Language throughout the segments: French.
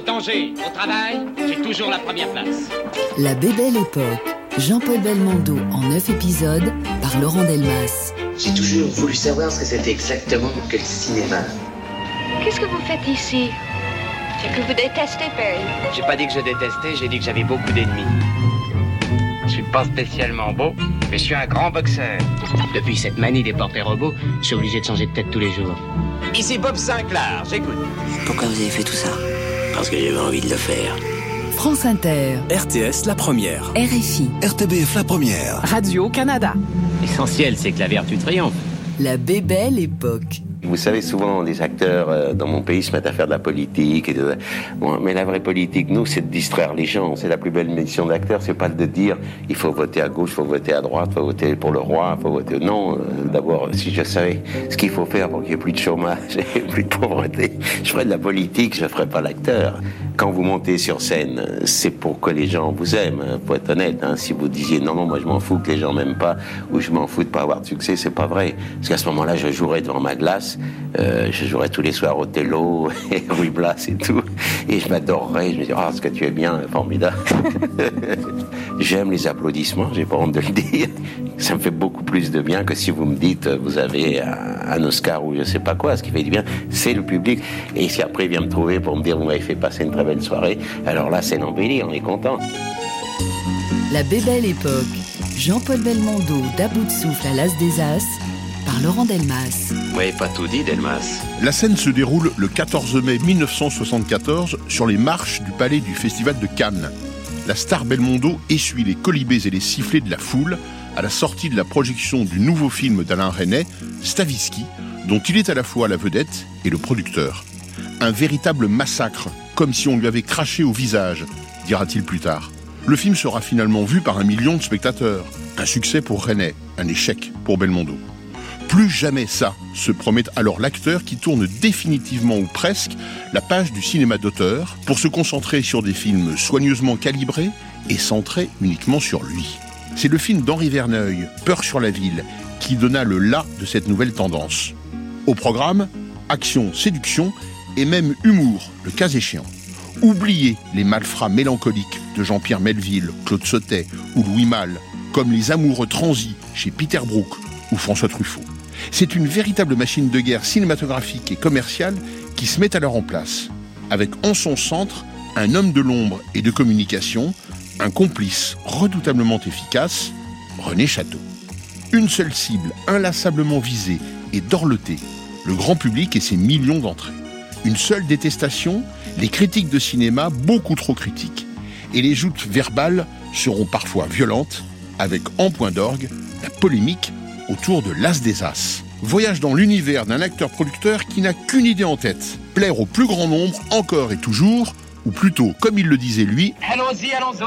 au danger, au travail, j'ai toujours la première place. La Bébelle Époque, Jean-Paul Belmondo en 9 épisodes par Laurent Delmas. J'ai toujours voulu savoir ce que c'était exactement que le cinéma. Qu'est-ce que vous faites ici? C'est que vous détestez Perry. J'ai pas dit que je détestais, j'ai dit que j'avais beaucoup d'ennemis. Je suis pas spécialement beau, mais je suis un grand boxeur. Depuis cette manie des portraits robots, je suis obligé de changer de tête tous les jours. Ici Bob Sinclair, j'écoute. Pourquoi vous avez fait tout ça? Parce que j'avais envie de le faire. France Inter, RTS La Première. RFI, RTBF La Première. Radio-Canada. L'essentiel, c'est que la vertu triomphe. La Bébelle Époque. Vous savez, souvent, les acteurs euh, dans mon pays se mettent à faire de la politique. Et bon, mais la vraie politique, nous, c'est de distraire les gens. C'est la plus belle mission d'acteur. C'est pas de dire il faut voter à gauche, il faut voter à droite, il faut voter pour le roi, il faut voter. Non, euh, d'abord, si je savais ce qu'il faut faire pour qu'il n'y ait plus de chômage et plus de pauvreté, je ferais de la politique, je ferais pas l'acteur. Quand vous montez sur scène, c'est pour que les gens vous aiment. hein, Faut être honnête. Hein. Si vous disiez non, non, moi je m'en fous que les gens m'aiment pas ou je m'en fous de pas avoir de succès, c'est pas vrai. Parce qu'à ce moment-là, je jouerais devant ma glace, euh, je jouerais tous les soirs au Tello et Ruy Blas et tout, et je m'adorerais. Je me dis ah, ce que tu es bien, formidable. J'aime les applaudissements, j'ai pas honte de le dire. Ça me fait beaucoup plus de bien que si vous me dites vous avez un, Oscar ou je sais pas quoi. Ce qui fait du bien, c'est le public. Et si après il vient me trouver pour me dire vous m'avez fait passer une très belle soirée, alors là c'est l'embellie, on est content. La Bébelle Époque, Jean-Paul Belmondo d'À bout de souffle à l'As des As par Laurent Delmas. Vous m'avez pas tout dit, Delmas. La scène se déroule le 14 mai 1974 sur les marches du palais du Festival de Cannes. La star Belmondo essuie les colibés et les sifflets de la foule à la sortie de la projection du nouveau film d'Alain Resnais, Stavisky, dont il est à la fois la vedette et le producteur. Un véritable massacre, comme si on lui avait craché au visage, dira-t-il plus tard. Le film sera finalement vu par un million de spectateurs. Un succès pour Resnais, un échec pour Belmondo. Plus jamais ça, se promet alors l'acteur qui tourne définitivement ou presque la page du cinéma d'auteur pour se concentrer sur des films soigneusement calibrés et centrés uniquement sur lui. C'est le film d'Henri Verneuil, Peur sur la ville, qui donna le là de cette nouvelle tendance. Au programme, action, séduction et même humour, le cas échéant. Oubliez les malfrats mélancoliques de Jean-Pierre Melville, Claude Sautet ou Louis Malle, comme les amoureux transis chez Peter Brook ou François Truffaut. C'est une véritable machine de guerre cinématographique et commerciale qui se met alors en place, avec en son centre un homme de l'ombre et de communication, un complice redoutablement efficace, René Château. Une seule cible inlassablement visée et dorlotée, le grand public et ses millions d'entrées. Une seule détestation, les critiques de cinéma beaucoup trop critiques. Et les joutes verbales seront parfois violentes, avec en point d'orgue la polémique autour de l'As des As. Voyage dans l'univers d'un acteur-producteur qui n'a qu'une idée en tête, plaire au plus grand nombre encore et toujours, ou plutôt, comme il le disait lui, Allons-y, allons-y.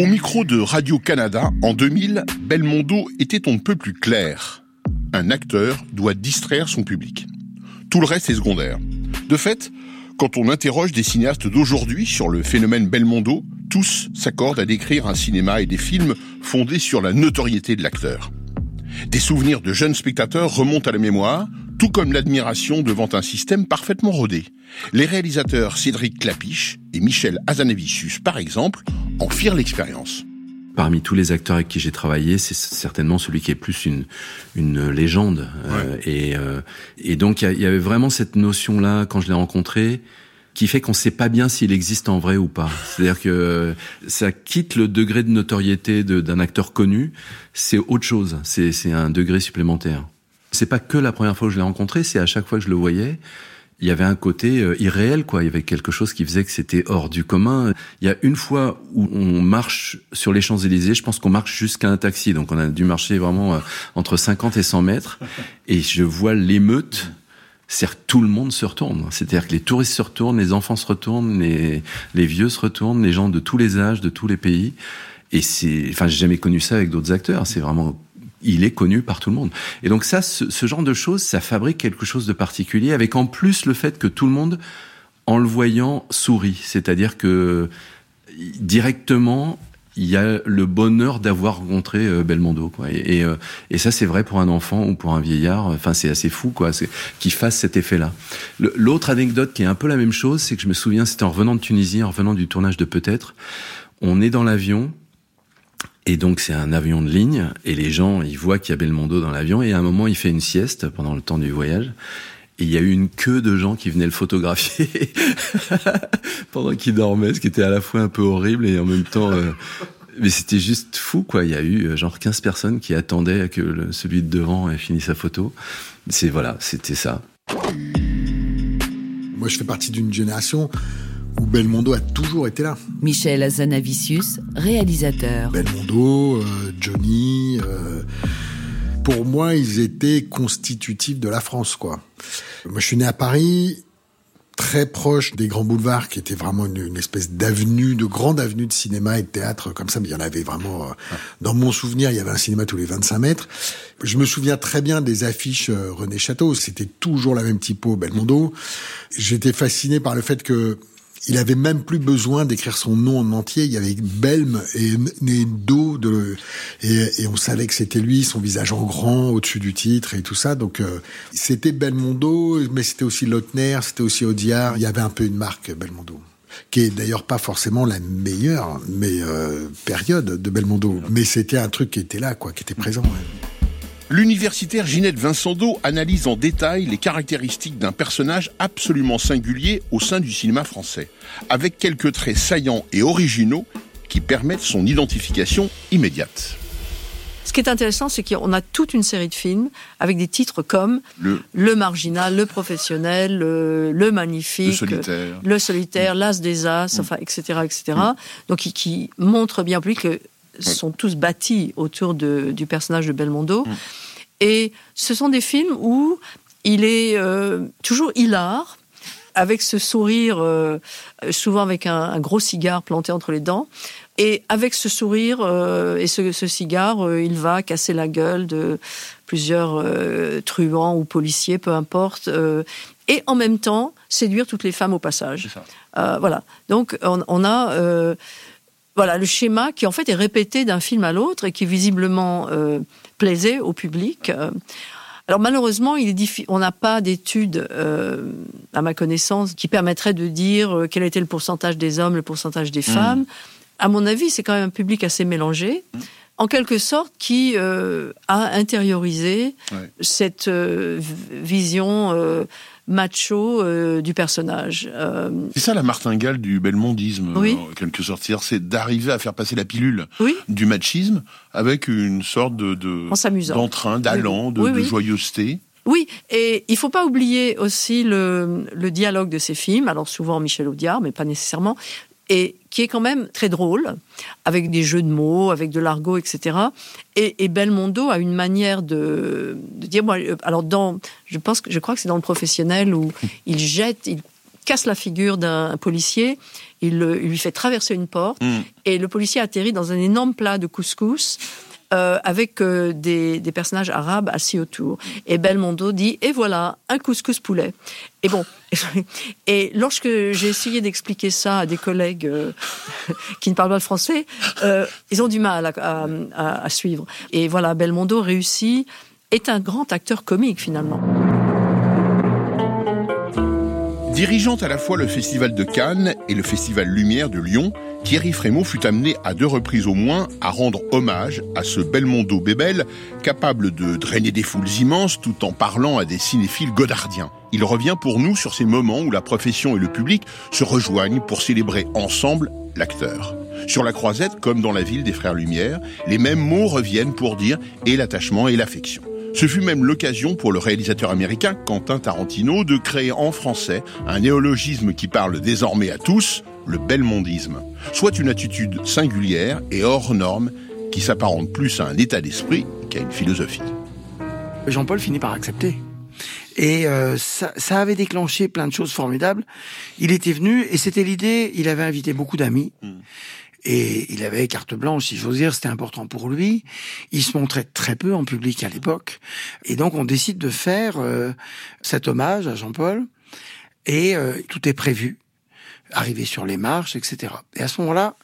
au micro de Radio-Canada, en 2000, Belmondo était on ne peut plus clair. Un acteur doit distraire son public. Tout le reste est secondaire. De fait, quand on interroge des cinéastes d'aujourd'hui sur le phénomène Belmondo, tous s'accordent à décrire un cinéma et des films fondés sur la notoriété de l'acteur. Des souvenirs de jeunes spectateurs remontent à la mémoire, tout comme l'admiration devant un système parfaitement rodé. Les réalisateurs Cédric Clapiche et Michel Hazanavicius, par exemple, en firent l'expérience. Parmi tous les acteurs avec qui j'ai travaillé, c'est certainement celui qui est plus une une légende. Euh, et euh, et donc il y, y avait vraiment cette notion là quand je l'ai rencontré qui fait qu'on sait pas bien s'il existe en vrai ou pas. C'est-à-dire que ça quitte le degré de notoriété d'un acteur connu, c'est autre chose. C'est c'est un degré supplémentaire. C'est pas que la première fois que je l'ai rencontré, c'est à chaque fois que je le voyais, il y avait un côté euh, irréel, quoi. Il y avait quelque chose qui faisait que c'était hors du commun. Il y a une fois où on marche sur les Champs-Élysées, je pense qu'on marche jusqu'à un taxi, donc on a dû marcher vraiment euh, entre 50 et 100 mètres, et je vois l'émeute. C'est-à-dire que tout le monde se retourne. C'est-à-dire que les touristes se retournent, les enfants se retournent, les, les vieux se retournent, les gens de tous les âges, de tous les pays. Et c'est, enfin, j'ai jamais connu ça avec d'autres acteurs. C'est vraiment, il est connu par tout le monde. Et donc ça, ce, ce genre de choses, ça fabrique quelque chose de particulier, avec en plus le fait que tout le monde, en le voyant, sourit. C'est-à-dire que directement, il y a le bonheur d'avoir rencontré euh, Belmondo quoi. Et, euh, et, ça c'est vrai pour un enfant ou pour un vieillard. Enfin c'est assez fou quoi qu'il fasse cet effet là l'autre anecdote qui est un peu la même chose c'est que je me souviens c'était en revenant de Tunisie en revenant du tournage de peut-être. On est dans l'avion et donc c'est un avion de ligne et les gens ils voient qu'il y a Belmondo dans l'avion et à un moment il fait une sieste pendant le temps du voyage et il y a eu une queue de gens qui venaient le photographier pendant qu'il dormait, ce qui était à la fois un peu horrible et en même temps... Euh, mais c'était juste fou, quoi. Il y a eu euh, genre 15 personnes qui attendaient que le, celui de devant ait fini sa photo. C'est voilà, c'était ça. Moi, je fais partie d'une génération où Belmondo a toujours été là. Michel Azanavicius, réalisateur. Belmondo, euh, Johnny, pour moi, ils étaient constitutifs de la France, quoi. Moi, je suis né à Paris, très proche des grands boulevards, qui étaient vraiment une, espèce d'avenue, de grande avenue de cinéma et de théâtre, comme ça, mais il y en avait vraiment... Euh, dans mon souvenir, il y avait un cinéma tous les 25 mètres. Je me souviens très bien des affiches euh, René Château, c'était toujours la même typo, Belmondo. J'étais fasciné par le fait que il avait même plus besoin d'écrire son nom en entier. Il y avait Belm et Do de, et, et on savait que c'était lui, son visage en grand au-dessus du titre et tout ça. Donc euh, c'était Belmondo, mais c'était aussi Lautner, c'était aussi Audiard. Il y avait un peu une marque Belmondo qui est d'ailleurs pas forcément la meilleure mais euh, période de Belmondo. Mais c'était un truc qui était là, quoi, qui était présent. L'universitaire Ginette Vincendo analyse en détail les caractéristiques d'un personnage absolument singulier au sein du cinéma français, avec quelques traits saillants et originaux qui permettent son identification immédiate. Ce qui est intéressant, c'est qu'on a toute une série de films avec des titres comme Le, Marginal, Le Professionnel, Le, Magnifique, Le Solitaire, L'As des As, mm. enfin, etc., etc. Mm. Donc, qui, qui montrent bien plus que sont tous bâtis autour du personnage de Belmondo. Mm. Et ce sont des films où il est euh, toujours hilar, avec ce sourire, euh, souvent avec un, gros cigare planté entre les dents. Et avec ce sourire euh, et ce, cigare, il va casser la gueule de plusieurs truands ou policiers, peu importe. et en même temps, séduire toutes les femmes au passage. voilà. Donc, on, on a voilà le schéma qui en fait est répété d'un film à l'autre et qui visiblement euh, plaisait au public. Euh, alors malheureusement, il est on n'a pas d'études, euh, à ma connaissance, qui permettraient de dire quel était le pourcentage des hommes, le pourcentage des mmh. femmes. À mon avis, c'est quand même un public assez mélangé. Mmh. En quelque sorte, qui a intériorisé cette vision macho euh, du personnage. Euh, c'est ça la martingale du belmondisme, en quelque sorte. C'est d'arriver à faire passer la pilule du machisme avec une sorte de, d'entrain, d'allant, de, de joyeuseté. Oui, et il faut pas oublier aussi le, le, dialogue de ces films. Alors souvent Michel Audiard, mais pas nécessairement et qui est quand même très drôle, avec des jeux de mots, avec de l'argot, etc. Et, Belmondo a une manière de, dire, moi, euh, alors dans, je pense que je crois que c'est dans le professionnel où il jette, il casse la figure d'un policier, il, lui fait traverser une porte, mm. et le policier atterrit dans un énorme plat de couscous. Euh, avec euh, des, des, personnages arabes assis autour. Et Belmondo dit et voilà un couscous poulet. Et bon, et lorsque j'ai essayé d'expliquer ça à des collègues euh, qui ne parlent pas le français, ils ont du mal à, à, à suivre. Et voilà, Belmondo réussit, est un grand acteur comique finalement. Dirigeant à la fois le Festival de Cannes et le Festival Lumière de Lyon, Thierry Frémaux fut amené à deux reprises au moins à rendre hommage à ce Belmondo Bébel, capable de drainer des foules immenses tout en parlant à des cinéphiles godardiens. Il revient pour nous sur ces moments où la profession et le public se rejoignent pour célébrer ensemble l'acteur. Sur la croisette, comme dans la ville des Frères Lumière, les mêmes mots reviennent pour dire et l'attachement et l'affection. Ce fut même l'occasion pour le réalisateur américain Quentin Tarantino de créer en français un néologisme qui parle désormais à tous, le belmondisme, soit une attitude singulière et hors norme qui s'apparente plus à un état d'esprit qu'à une philosophie. Jean-Paul finit par accepter. Et euh, ça, avait déclenché plein de choses formidables. Il était venu et c'était l'idée. Il avait invité beaucoup d'amis. Hmm. Et il avait carte blanche, si j'ose dire, c'était important pour lui. Il se montrait très peu en public à l'époque. Et donc on décide de faire euh, cet hommage à Jean-Paul. Et euh, tout est prévu. Arriver sur les marches, etc. Et à ce moment-là,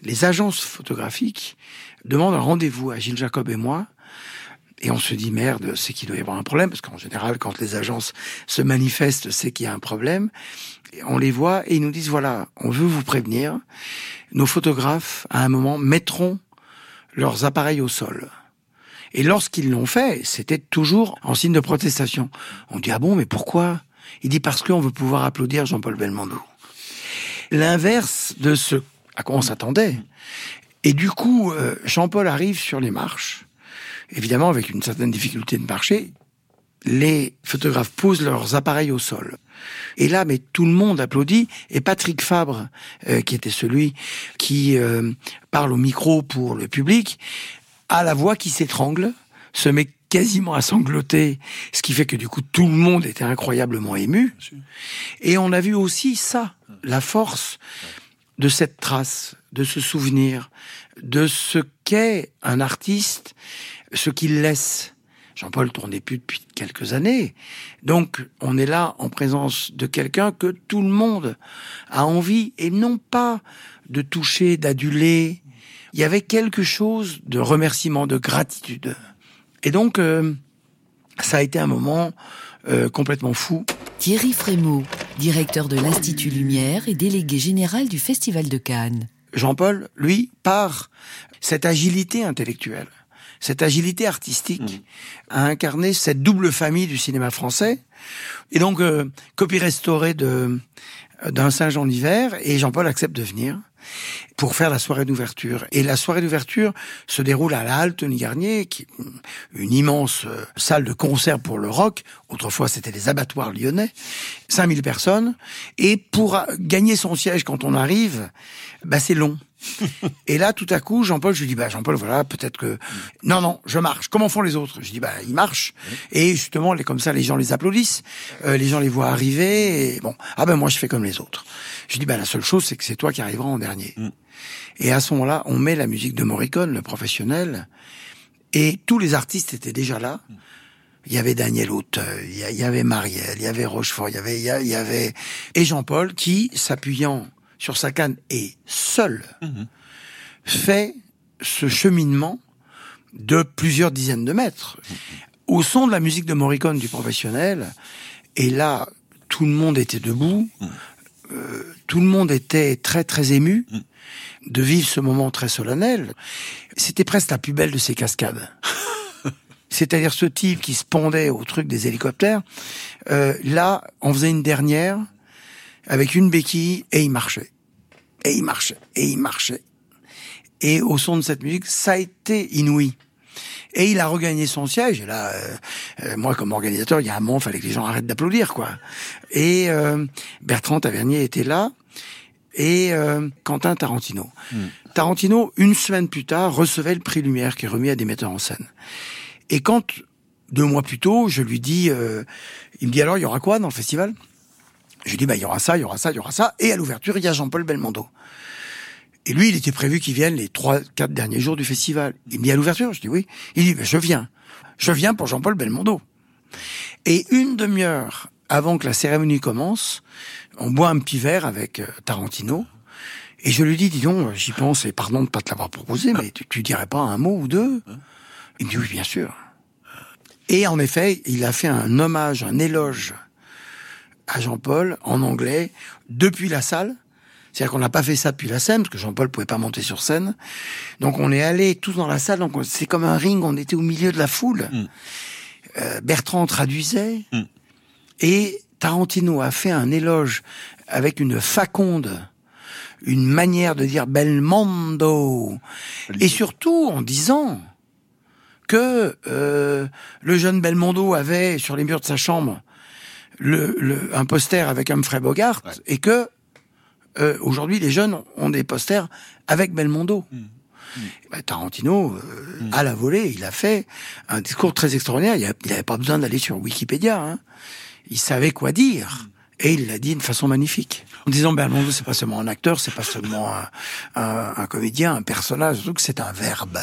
les agences photographiques demandent un rendez-vous à Gilles Jacob et moi. Et on se dit merde, c'est qu'il doit y avoir un problème, parce qu'en général, quand les agences se manifestent, c'est qu'il y a un problème. Et on les voit et ils nous disent voilà, on veut vous prévenir. Nos photographes, à un moment, mettront leurs appareils au sol. Et lorsqu'ils l'ont fait, c'était toujours en signe de protestation. On dit ah bon, mais pourquoi? Il dit parce qu'on veut pouvoir applaudir Jean-Paul Belmondo. L'inverse de ce à quoi on s'attendait. Et du coup, euh, Jean-Paul arrive sur les marches, évidemment avec une certaine difficulté de marcher. Les photographes posent leurs appareils au sol. Et là, mais tout le monde applaudit. Et Patrick Fabre, euh, qui était celui qui euh, parle au micro pour le public, a la voix qui s'étrangle, se met quasiment à sangloter, ce qui fait que du coup tout le monde était incroyablement ému. Et on a vu aussi ça, la force de cette trace, de ce souvenir, de ce qu'est un artiste, ce qu'il laisse. Jean-Paul tournait plus depuis quelques années. Donc, on est là en présence de quelqu'un que tout le monde a envie, et non pas de toucher, d'aduler. Il y avait quelque chose de remerciement, de gratitude. Et donc, euh, ça a été un moment euh, complètement fou. Thierry Frémaux, directeur de l'Institut Lumière et délégué général du Festival de Cannes. Jean-Paul, lui, par cette agilité intellectuelle, cette agilité artistique, mmh. a incarné cette double famille du cinéma français. Et donc, euh, copie restaurée de d'un Saint-Jean l'hiver, et Jean-Paul accepte de venir pour faire la soirée d'ouverture. Et la soirée d'ouverture se déroule à la Halle Tony Garnier, qui est une immense euh, salle de concert pour le rock. Autrefois, c'était les abattoirs lyonnais. 5000 personnes. Et pour gagner son siège quand on arrive, bah, c'est long. et là, tout à coup, Jean-Paul, je lui dis, bah, Jean-Paul, voilà, peut-être que, non, non, je marche. Comment font les autres? Je dis, bah, ils marchent. Et justement, les, comme ça, les gens les applaudissent. Euh, les gens les voient arriver. Et bon, ah ben, moi, je fais comme les autres. Je dis, bah, la seule chose, c'est que c'est toi qui arriveras en dernier. Mm. Et à ce moment-là, on met la musique de Morricone, le professionnel. Et tous les artistes étaient déjà là. Il y avait Daniel Auteuil, il y avait Marielle, il y avait Rochefort, il y avait, il y avait, et Jean-Paul qui, s'appuyant sur sa canne et seul mhm. fait ce cheminement de plusieurs dizaines de mètres au son de la musique de Morricone du professionnel. Et là, tout le monde était debout, mhm. euh, tout le monde était très très ému mhm. de vivre ce moment très solennel. C'était presque la plus belle de ces cascades. C'est-à-dire ce type qui se pendait au truc des hélicoptères. Euh, là, on faisait une dernière avec une béquille et il marchait. Et il marchait. Et il marchait. Et au son de cette musique, ça a été inouï. Et il a regagné son siège. Et là, euh, euh, moi, comme organisateur, il y a un moment, il fallait que les gens arrêtent d'applaudir, quoi. Et euh, Bertrand Tavernier était là, et Quentin Tarantino. Hmm. Tarantino, une semaine plus tard, recevait le prix Lumière qui est remis à des metteurs en scène. Et quand, deux mois plus tôt, je lui dis, il me dit alors, il y aura quoi dans le festival? Je dis, bah, il y aura ça, il y aura ça, il y aura ça. Et à l'ouverture, il y a Jean-Paul Belmondo. Et lui, il était prévu qu'il vienne les trois, quatre derniers jours du festival. Il me dit à l'ouverture, je dis oui. Il dit, bah, je viens. Je viens pour Jean-Paul Belmondo. Et une demi-heure avant que la cérémonie commence, on boit un petit verre avec euh, Tarantino. Et je lui dis, dis donc, j'y pense, et pardon de pas te l'avoir proposé, mais tu, tu dirais pas un mot ou deux? Il me dit, oui, bien sûr. Et en effet, il a fait un hommage, un éloge à Jean-Paul en anglais depuis la salle. C'est-à-dire qu'on n'a pas fait ça depuis la scène, parce que Jean-Paul pouvait pas monter sur scène. Donc on est allé tous dans la salle, donc c'est comme un ring, on était au milieu de la foule. Mm. Euh, Bertrand traduisait, mm. et Tarantino a fait un éloge avec une faconde, une manière de dire Belmondo, et surtout en disant que euh, le jeune Belmondo avait sur les murs de sa chambre le, un poster avec Humphrey Bogart et que euh, aujourd'hui les jeunes ont des posters avec Belmondo. Mmh. Mmh. Bah, Tarantino, euh, mmh. à la volée, il a fait un discours très extraordinaire. Il n'avait pas besoin d'aller sur Wikipédia. Hein. Il savait quoi dire. Et il l'a dit d'une façon magnifique. En disant Belmondo, c'est pas seulement un acteur, c'est pas seulement un, un, un, comédien, un personnage, surtout que c'est un verbe.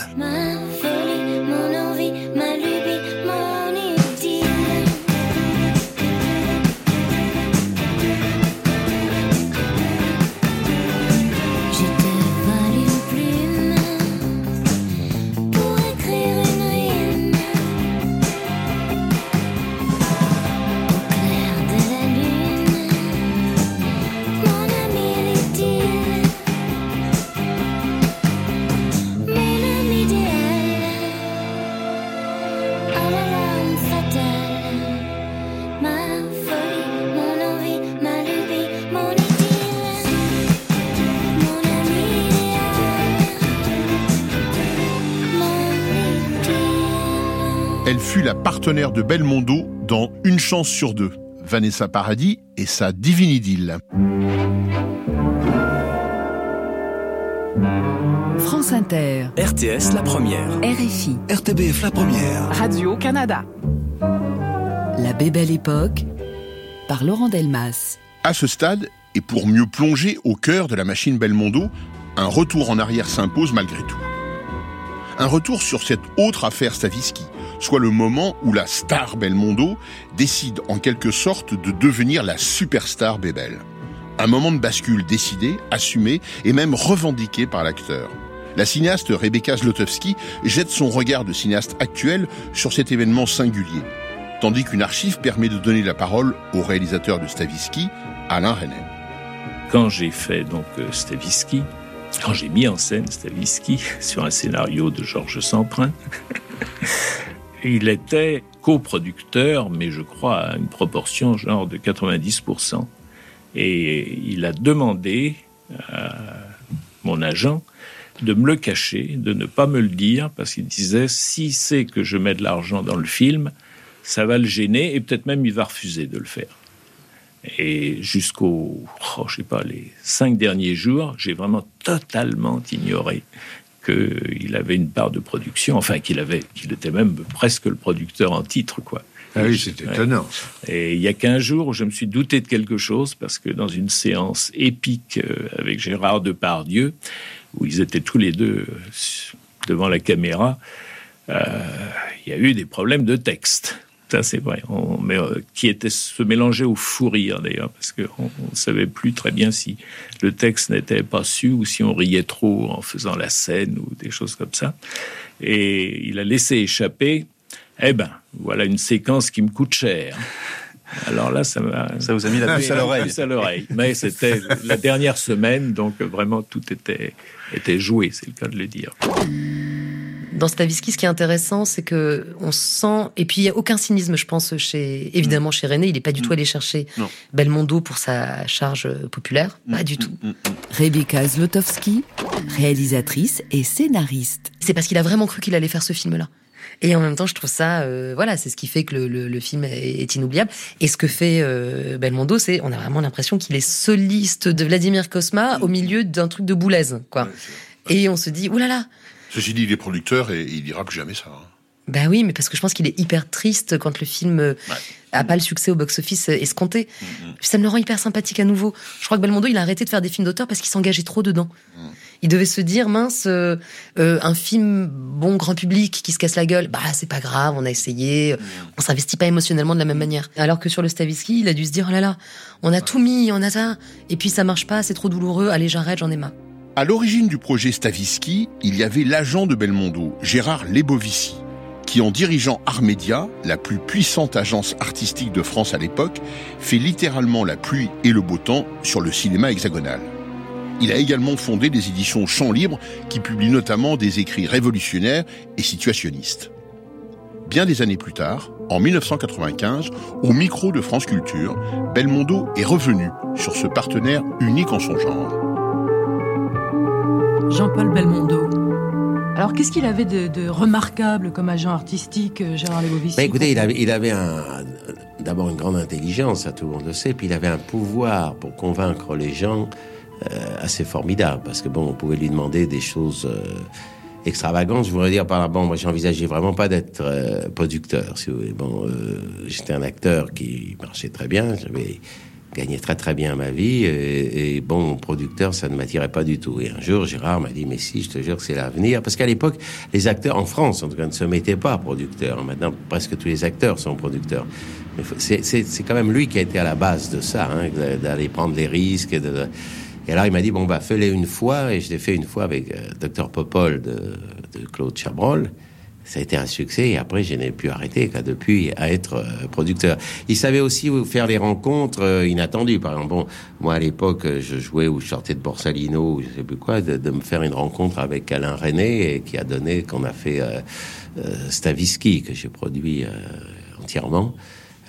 Fut la partenaire de Belmondo dans Une chance sur deux, Vanessa Paradis et sa divine idylle. France Inter. RTS La Première. RFI. RTBF La Première. Radio-Canada. La Bébelle Époque par Laurent Delmas. À ce stade, et pour mieux plonger au cœur de la machine Belmondo, un retour en arrière s'impose malgré tout. Un retour sur cette autre affaire Stavisky, soit le moment où la star Belmondo décide en quelque sorte de devenir la superstar Bébel. Un moment de bascule décidé, assumé et même revendiqué par l'acteur. La cinéaste Rebecca Zlotowski jette son regard de cinéaste actuel sur cet événement singulier, tandis qu'une archive permet de donner la parole au réalisateur de Stavisky, Alain René. Quand j'ai fait donc euh, Stavisky, quand j'ai mis en scène Stavisky sur un scénario de Georges Semprin, il était coproducteur, mais je crois à une proportion genre de 90%. Et il a demandé à mon agent de me le cacher, de ne pas me le dire, parce qu'il disait, si c'est que je mets de l'argent dans le film, ça va le gêner et peut-être même il va refuser de le faire. Et jusqu'aux, oh, je sais pas, les cinq derniers jours, j'ai vraiment totalement ignoré qu'il avait une part de production, enfin qu'il avait, qu'il était même presque le producteur en titre, quoi. Ah oui, c'est étonnant. Et il y a qu'un jour où je me suis douté de quelque chose, parce que dans une séance épique euh, avec Gérard Depardieu, où ils étaient tous les deux euh, devant la caméra, euh, il y a eu des problèmes de texte. Ça, c'est vrai. On, mais, qui était se mélangeait au fou rire, d'ailleurs, parce qu'on ne savait plus très bien si le texte n'était pas su ou si on riait trop en faisant la scène ou des choses comme ça. Et il a laissé échapper eh ben, voilà une séquence qui me coûte cher. Alors là, ça Ça vous a mis la puce à l'oreille. Mais c'était la dernière semaine, donc vraiment tout était, était joué, c'est le cas de le dire. Dans Stavisky, ce qui est intéressant, c'est que on sent, et puis il n'y a aucun cynisme, je pense, chez, évidemment, chez René, il n'est pas du tout mm. allé chercher Belmondo pour sa charge populaire, pas du mm, tout. Mm, Rebecca Zlotowski, réalisatrice et scénariste. C'est parce qu'il a vraiment cru qu'il allait faire ce film-là. Et en même temps, je trouve ça, euh, voilà, c'est ce qui fait que le, le, film est, inoubliable. Et ce que fait euh, Belmondo, c'est, on a vraiment l'impression qu'il est soliste de Vladimir Kosma au milieu d'un truc de boulaise, quoi. et on se dit, oulala. Ceci dit, il est producteur et il dira plus jamais ça. Hein. Ben oui, mais parce que je pense qu'il est hyper triste quand le film euh, a pas le succès au box-office escompté. Mm, mm. Ça me le rend hyper sympathique à nouveau. Je crois que Belmondo, il a arrêté de faire des films d'auteur parce qu'il s'engageait trop dedans. Mm. Il devait se dire, mince, euh, euh, un film bon grand public qui se casse la gueule, bah c'est pas grave, on a essayé, on s'investit pas émotionnellement de la même manière. Alors que sur le Stavisky, il a dû se dire, oh là là, on a tout mis, on a ça, et puis ça marche pas, c'est trop douloureux, allez j'arrête, j'en ai marre. À l'origine du projet Stavisky, il y avait l'agent de Belmondo, Gérard Lebovici qui en dirigeant Armédia, la plus puissante agence artistique de France à l'époque, fait littéralement la pluie et le beau temps sur le cinéma hexagonal. Il a également fondé des éditions Champs Libres qui publient notamment des écrits révolutionnaires et situationnistes. Bien des années plus tard, en 1995, au micro de France Culture, Belmondo est revenu sur ce partenaire unique en son genre. Jean-Paul Belmondo. Alors, qu'est-ce qu'il avait de, remarquable comme agent artistique, euh, Gérard Lebovici bah, Écoutez, il avait, il avait d'abord une grande intelligence, ça tout le monde le sait, puis il avait un pouvoir pour convaincre les gens euh, assez formidable, parce que bon, on pouvait lui demander des choses euh, extravagantes. Je voudrais dire par là, bon, moi j'envisageais vraiment pas d'être producteur, si vous voulez. Bon, j'étais un acteur qui marchait très bien, j'avais gagnais très très bien ma vie et, bon producteur ça ne m'attirait pas du tout. Et un jour Gérard m'a dit mais si je te jure que c'est l'avenir. Parce qu'à l'époque les acteurs en France en tout cas ne se mettaient pas producteurs. Maintenant presque tous les acteurs sont producteurs. C'est quand même lui qui a été à la base de ça hein, d'aller prendre les risques et, de, alors il m'a dit bon bah fais-les une fois. Et je l'ai fait une fois avec euh, Docteur Popol de Claude Chabrol ça a été un succès et après je n'ai plus arrêté qu'à depuis à être euh, producteur. Il savait aussi faire des rencontres euh, inattendues. Par exemple, bon, moi à l'époque je jouais ou je sortais de Borsalino ou je sais plus quoi, de, me faire une rencontre avec Alain René et qui a donné qu'on a fait euh, Stavisky que j'ai produit entièrement.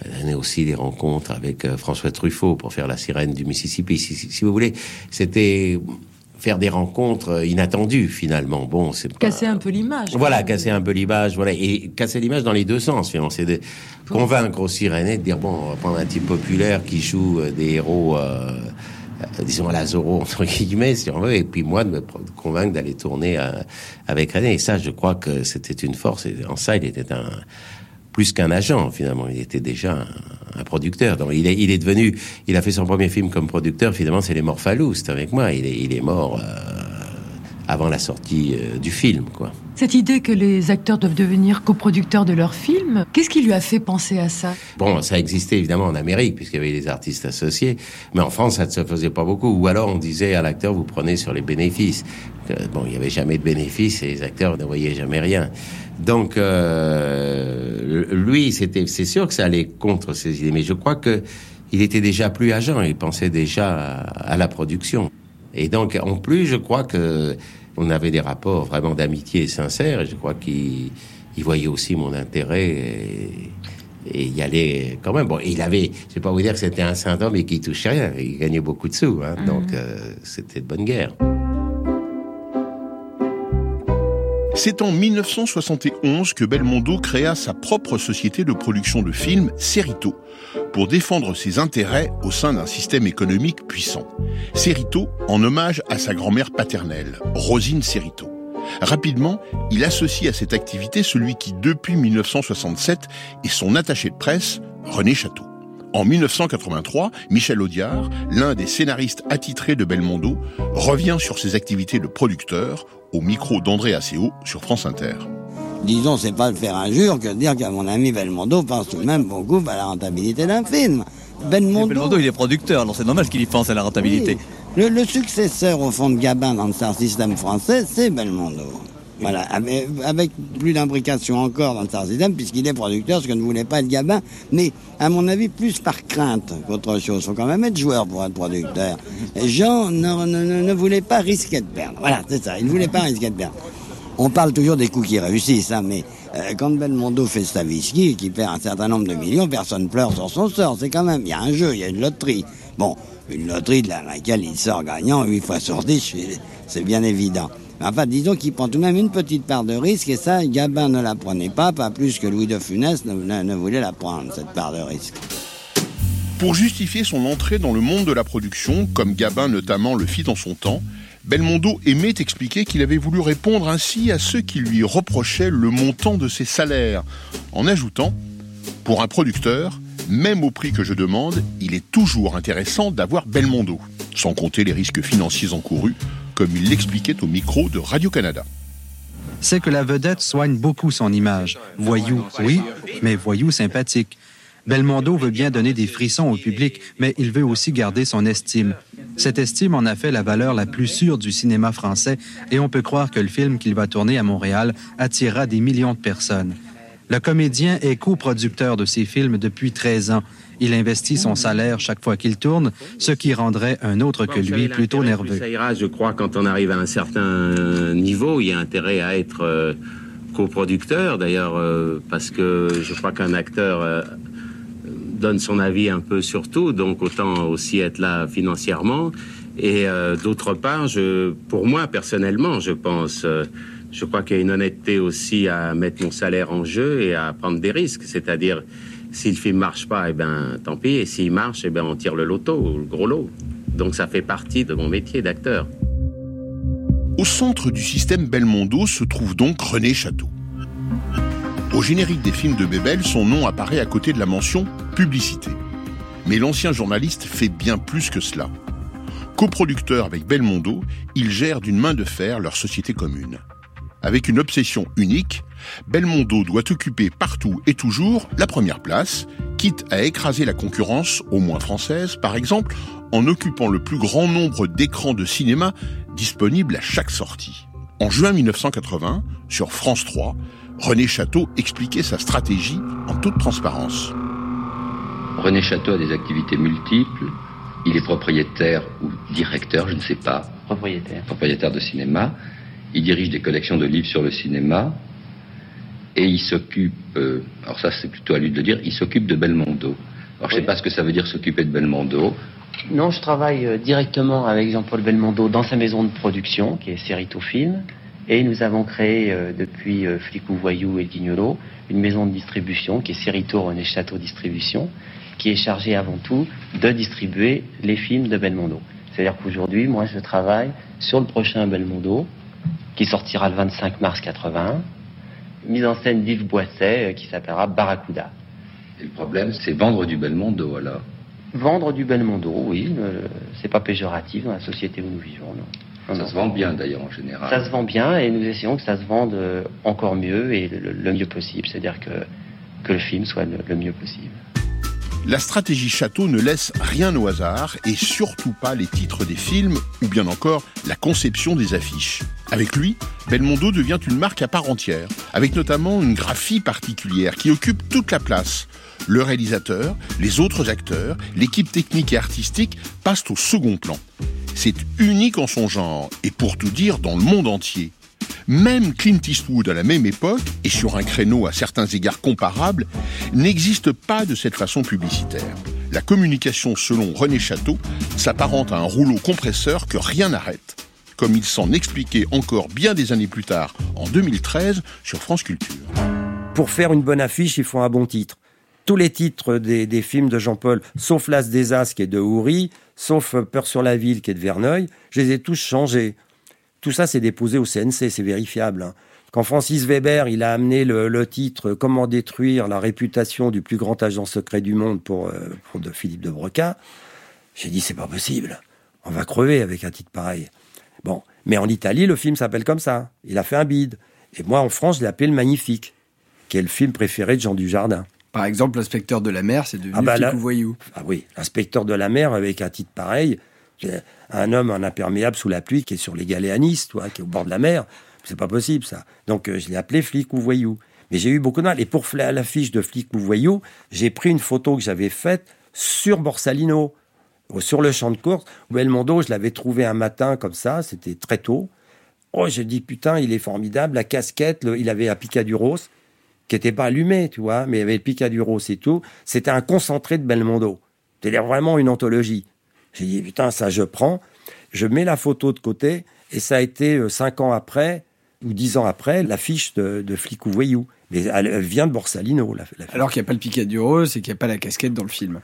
Elle a aussi des rencontres avec François Truffaut pour faire la sirène du Mississippi. Si, si vous voulez, c'était faire des rencontres inattendues finalement. Bon, c'est casser un peu l'image. Voilà, casser un peu l'image, voilà, et casser l'image dans les deux sens. Finalement, c'est de convaincre aussi René de dire bon, on va prendre un type populaire qui joue euh, des héros. Euh, euh, disons à la Zorro entre guillemets si on veut et puis moi de me convaincre d'aller tourner avec René et ça je crois que c'était une force et en ça il était un plus qu'un agent finalement il était déjà un, producteur donc il est il est devenu il a fait son premier film comme producteur finalement c'est les Morphalous c'est avec moi il est il est mort avant la sortie euh, du film, quoi. Cette idée que les acteurs doivent devenir coproducteurs de leurs films, qu'est-ce qui lui a fait penser à ça? Bon, ça existait évidemment en Amérique, puisqu'il y avait les artistes associés, mais en France, ça ne se faisait pas beaucoup. Ou alors, on disait à l'acteur, vous prenez sur les bénéfices. Euh, bon, il n'y avait jamais de bénéfices et les acteurs ne voyaient jamais rien. Donc, euh, lui, c'était, c'est sûr que ça allait contre ses idées, mais je crois que il était déjà plus agent, il pensait déjà à la production. Et donc, en plus, je crois que on avait des rapports vraiment d'amitié sincères et je crois qu'il voyait aussi mon intérêt et, il y allait quand même. Bon, il avait, je vais pas vous dire que c'était un saint homme et qu'il touchait rien, il gagnait beaucoup de sous, hein, donc mhm. euh, c'était de bonne guerre. C'est en 1971 que Belmondo créa sa propre société de production de films, Cerito, pour défendre ses intérêts au sein d'un système économique puissant. Cerito en hommage à sa grand-mère paternelle, Rosine Cerito. Rapidement, il associe à cette activité celui qui, depuis 1967, est son attaché de presse, René Château. En 1983, Michel Audiard, l'un des scénaristes attitrés de Belmondo, revient sur ses activités de producteur au micro d'André Asseo sur France Inter. Disons, c'est pas de faire injure que de dire qu'à mon ami Belmondo pense tout de même beaucoup à la rentabilité d'un film. Belmondo... Belmondo, il est producteur, alors c'est normal qu'il y pense à la rentabilité. Le, successeur, au fond, de Gabin dans le star system français, c'est Belmondo. Voilà, avec, plus d'imbrication encore dans le star system, puisqu'il est producteur, ce que ne voulait pas être Gabin, mais à mon avis, plus par crainte qu'autre chose. Il faut quand même être joueur pour être producteur. Et Jean ne, ne, ne voulait pas risquer de perdre. Voilà, c'est ça, il ne voulait pas risquer de perdre. On parle toujours des coups qui réussissent, hein, mais euh, quand Belmondo fait Stavisky, qui perd un certain nombre de millions, personne pleure sur son sort. C'est quand même, il y a un jeu, il y a une loterie. Bon, une loterie de laquelle il sort gagnant 8 fois sur 10, c'est bien évident. Enfin, disons qu'il prend tout de même une petite part de risque, et ça, Gabin ne la prenait pas, pas plus que Louis de Funès ne, ne voulait la prendre, cette part de risque. Pour justifier son entrée dans le monde de la production, comme Gabin notamment le fit dans son temps, Belmondo aimait expliquer qu'il avait voulu répondre ainsi à ceux qui lui reprochaient le montant de ses salaires, en ajoutant Pour un producteur, même au prix que je demande, il est toujours intéressant d'avoir Belmondo, sans compter les risques financiers encourus, comme il l'expliquait au micro de Radio-Canada. C'est que la vedette soigne beaucoup son image. Voyou, oui, mais voyou sympathique. Belmondo veut bien donner des frissons au public, mais il veut aussi garder son estime. Cette estime en a fait la valeur la plus sûre du cinéma français et on peut croire que le film qu'il va tourner à Montréal attirera des millions de personnes. Le comédien est coproducteur de ces films depuis 13 ans. Il investit son salaire chaque fois qu'il tourne, ce qui rendrait un autre que lui plutôt nerveux. Ça ira, je crois, quand on arrive à un certain niveau, il y a intérêt à être euh, coproducteur, d'ailleurs, euh, parce que je crois qu'un acteur euh, donne son avis un peu sur tout, donc autant aussi être là financièrement. Et d'autre part, je, pour moi personnellement, je pense, je crois qu'il y a une honnêteté aussi à mettre mon salaire en jeu et à prendre des risques. C'est-à-dire, si le film marche pas, eh ben tant pis. Et s'il marche, eh ben on tire le loto, le gros lot. Donc ça fait partie de mon métier d'acteur. Au centre du système Belmondo se trouve donc René Château. Au générique des films de Bébel, son nom apparaît à côté de la mention publicité. Mais l'ancien journaliste fait bien plus que cela. Coproducteur avec Belmondo, il gère d'une main de fer leur société commune. Avec une obsession unique, Belmondo doit occuper partout et toujours la première place, quitte à écraser la concurrence, au moins française par exemple, en occupant le plus grand nombre d'écrans de cinéma disponibles à chaque sortie. En juin 1980, sur France 3, René Château expliquait sa stratégie en toute transparence. René Château a des activités multiples. Il est propriétaire ou directeur, je ne sais pas. Propriétaire. Propriétaire de cinéma. Il dirige des collections de livres sur le cinéma. Et il s'occupe, euh, alors ça c'est plutôt à lui de le dire, il s'occupe de Belmondo. Alors je ne sais pas ce que ça veut dire s'occuper de Belmondo. Non, je travaille euh, directement avec Jean-Paul Belmondo dans sa maison de production, qui est Cerito Film. Et nous avons créé euh, depuis Flicou Voyou et Guignolo une maison de distribution qui est Cerito René Château Distribution, qui est chargée avant tout de distribuer les films de Belmondo. C'est-à-dire qu'aujourd'hui, moi, je travaille sur le prochain Belmondo, qui sortira le 25 mars 81, mise en scène d'Yves Boisset, qui s'appellera Barracuda. Et le problème, c'est vendre du Belmondo, alors Vendre du Belmondo, oui, c'est pas péjoratif dans la société où nous vivons, non. ça se vend bien d'ailleurs en général. Ça se vend bien et nous essayons que ça se vende euh, encore mieux et le, mieux possible, c'est-à-dire que, que le film soit le, mieux possible. La stratégie Château ne laisse rien au hasard et surtout pas les titres des films ou bien encore la conception des affiches. Avec lui, Belmondo devient une marque à part entière, avec notamment une graphie particulière qui occupe toute la place le réalisateur, les autres acteurs, l'équipe technique et artistique passent au second plan. C'est unique en son genre, et pour tout dire, dans le monde entier. Même Clint Eastwood à la même époque, et sur un créneau à certains égards comparable, n'existe pas de cette façon publicitaire. La communication, selon René Château, s'apparente à un rouleau compresseur que rien n'arrête, comme il s'en expliquait encore bien des années plus tard, en 2013, sur France Culture. Pour faire une bonne affiche, il faut un bon titre tous les titres des, films de Jean-Paul, sauf L'As des As qui est de Houry, sauf Peur sur la ville qui est de Verneuil, je les ai tous changés. Tout ça, c'est déposé au CNC, c'est vérifiable. Hein. Quand Francis Weber, il a amené le, titre Comment détruire la réputation du plus grand agent secret du monde pour, euh, de Philippe de Broca, j'ai dit c'est pas possible. On va crever avec un titre pareil. Bon, mais en Italie, le film s'appelle comme ça. Il a fait un bide. Et moi, en France, je l'ai appelé Le Magnifique, qui est le film préféré de Jean Dujardin. Par exemple, l'inspecteur de la mer, c'est devenu ah bah voyou. Ah oui, l'inspecteur de la mer avec un titre pareil, un homme en imperméable sous la pluie qui est sur les galets à Nice, toi, qui est au bord de la mer. C'est pas possible ça. Donc euh, je l'ai appelé flic ou voyou. Mais j'ai eu beaucoup de mal. Et pour l'affiche de flic ou voyou, j'ai pris une photo que j'avais faite sur Borsalino, sur le champ de course. Belmondo, je l'avais trouvé un matin comme ça, c'était très tôt. Oh, j'ai dit putain, il est formidable. La casquette, il avait un picaduros qui n'était pas allumé, tu vois, mais il avait le Picaduro, c'est tout. C'était un concentré de Belmondo. C'était vraiment une anthologie. J'ai dit, putain, ça je prends. Je mets la photo de côté, et ça a été euh, cinq ans après, ou dix ans après, l'affiche de, de Flic ou Voyou. Mais elle vient de Borsalino. La, Alors qu'il n'y a pas le Picaduro, c'est qu'il n'y a pas la casquette dans le film.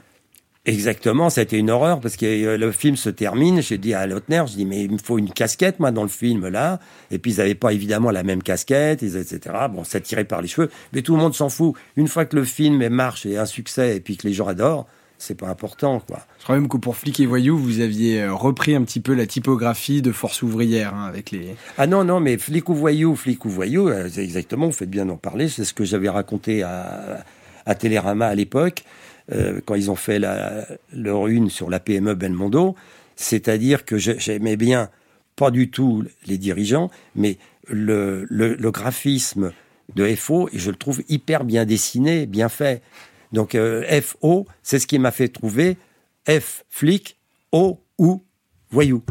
Exactement, ça a été une horreur parce que euh, le film se termine. J'ai dit à Lautner, je dis mais il me faut une casquette moi dans le film là. Et puis ils n'avaient pas évidemment la même casquette, etc. Bon, ça tirait par les cheveux, mais tout le monde s'en fout. Une fois que le film marche et un succès et puis que les gens adorent, c'est pas important quoi. Je crois même que pour Flic et Voyou, vous aviez euh, repris un petit peu la typographie de Force ouvrière hein, avec les. Ah non non, mais Flic ou Voyou, Flic ou Voyou, euh, exactement. Vous faites bien d'en parler. C'est ce que j'avais raconté à, à Télérama à l'époque. Euh, quand ils ont fait la, leur une sur la PME Belmondo, c'est-à-dire que j'aimais bien, pas du tout les dirigeants, mais le, le, graphisme de FO, et je le trouve hyper bien dessiné, bien fait. Donc euh, FO, c'est ce qui m'a fait trouver F, flic, O, ou, voyou.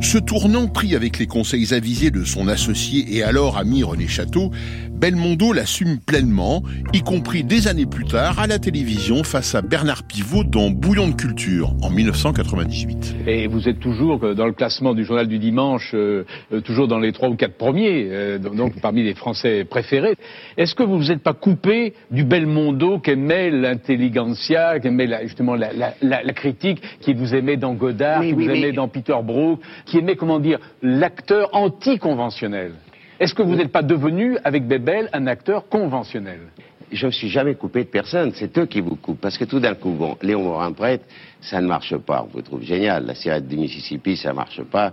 Ce tournant pris avec les conseils avisés de son associé et alors ami René Château, Belmondo l'assume pleinement, y compris des années plus tard à la télévision face à Bernard Pivot dans Bouillon de culture en 1998. Et vous êtes toujours dans le classement du journal du dimanche, euh, euh, toujours dans les trois ou quatre premiers, euh, donc parmi les Français préférés. Est-ce que vous vous êtes pas coupé du Belmondo qu'aimait l'intelligentsia, qu'aimait justement la, la, critique, qui vous aimait dans Godard, qui vous aimait dans Peter Brook qui aimait, comment dire, l'acteur anticonventionnel. Est-ce que vous n'êtes pas devenu, avec Bebel, un acteur conventionnel? Je ne suis jamais coupé de personne, c'est eux qui vous coupent. Parce que tout d'un coup, bon, Léon Morin prêtre, ça ne marche pas, on vous trouve génial. La sirène du Mississippi, ça ne marche pas,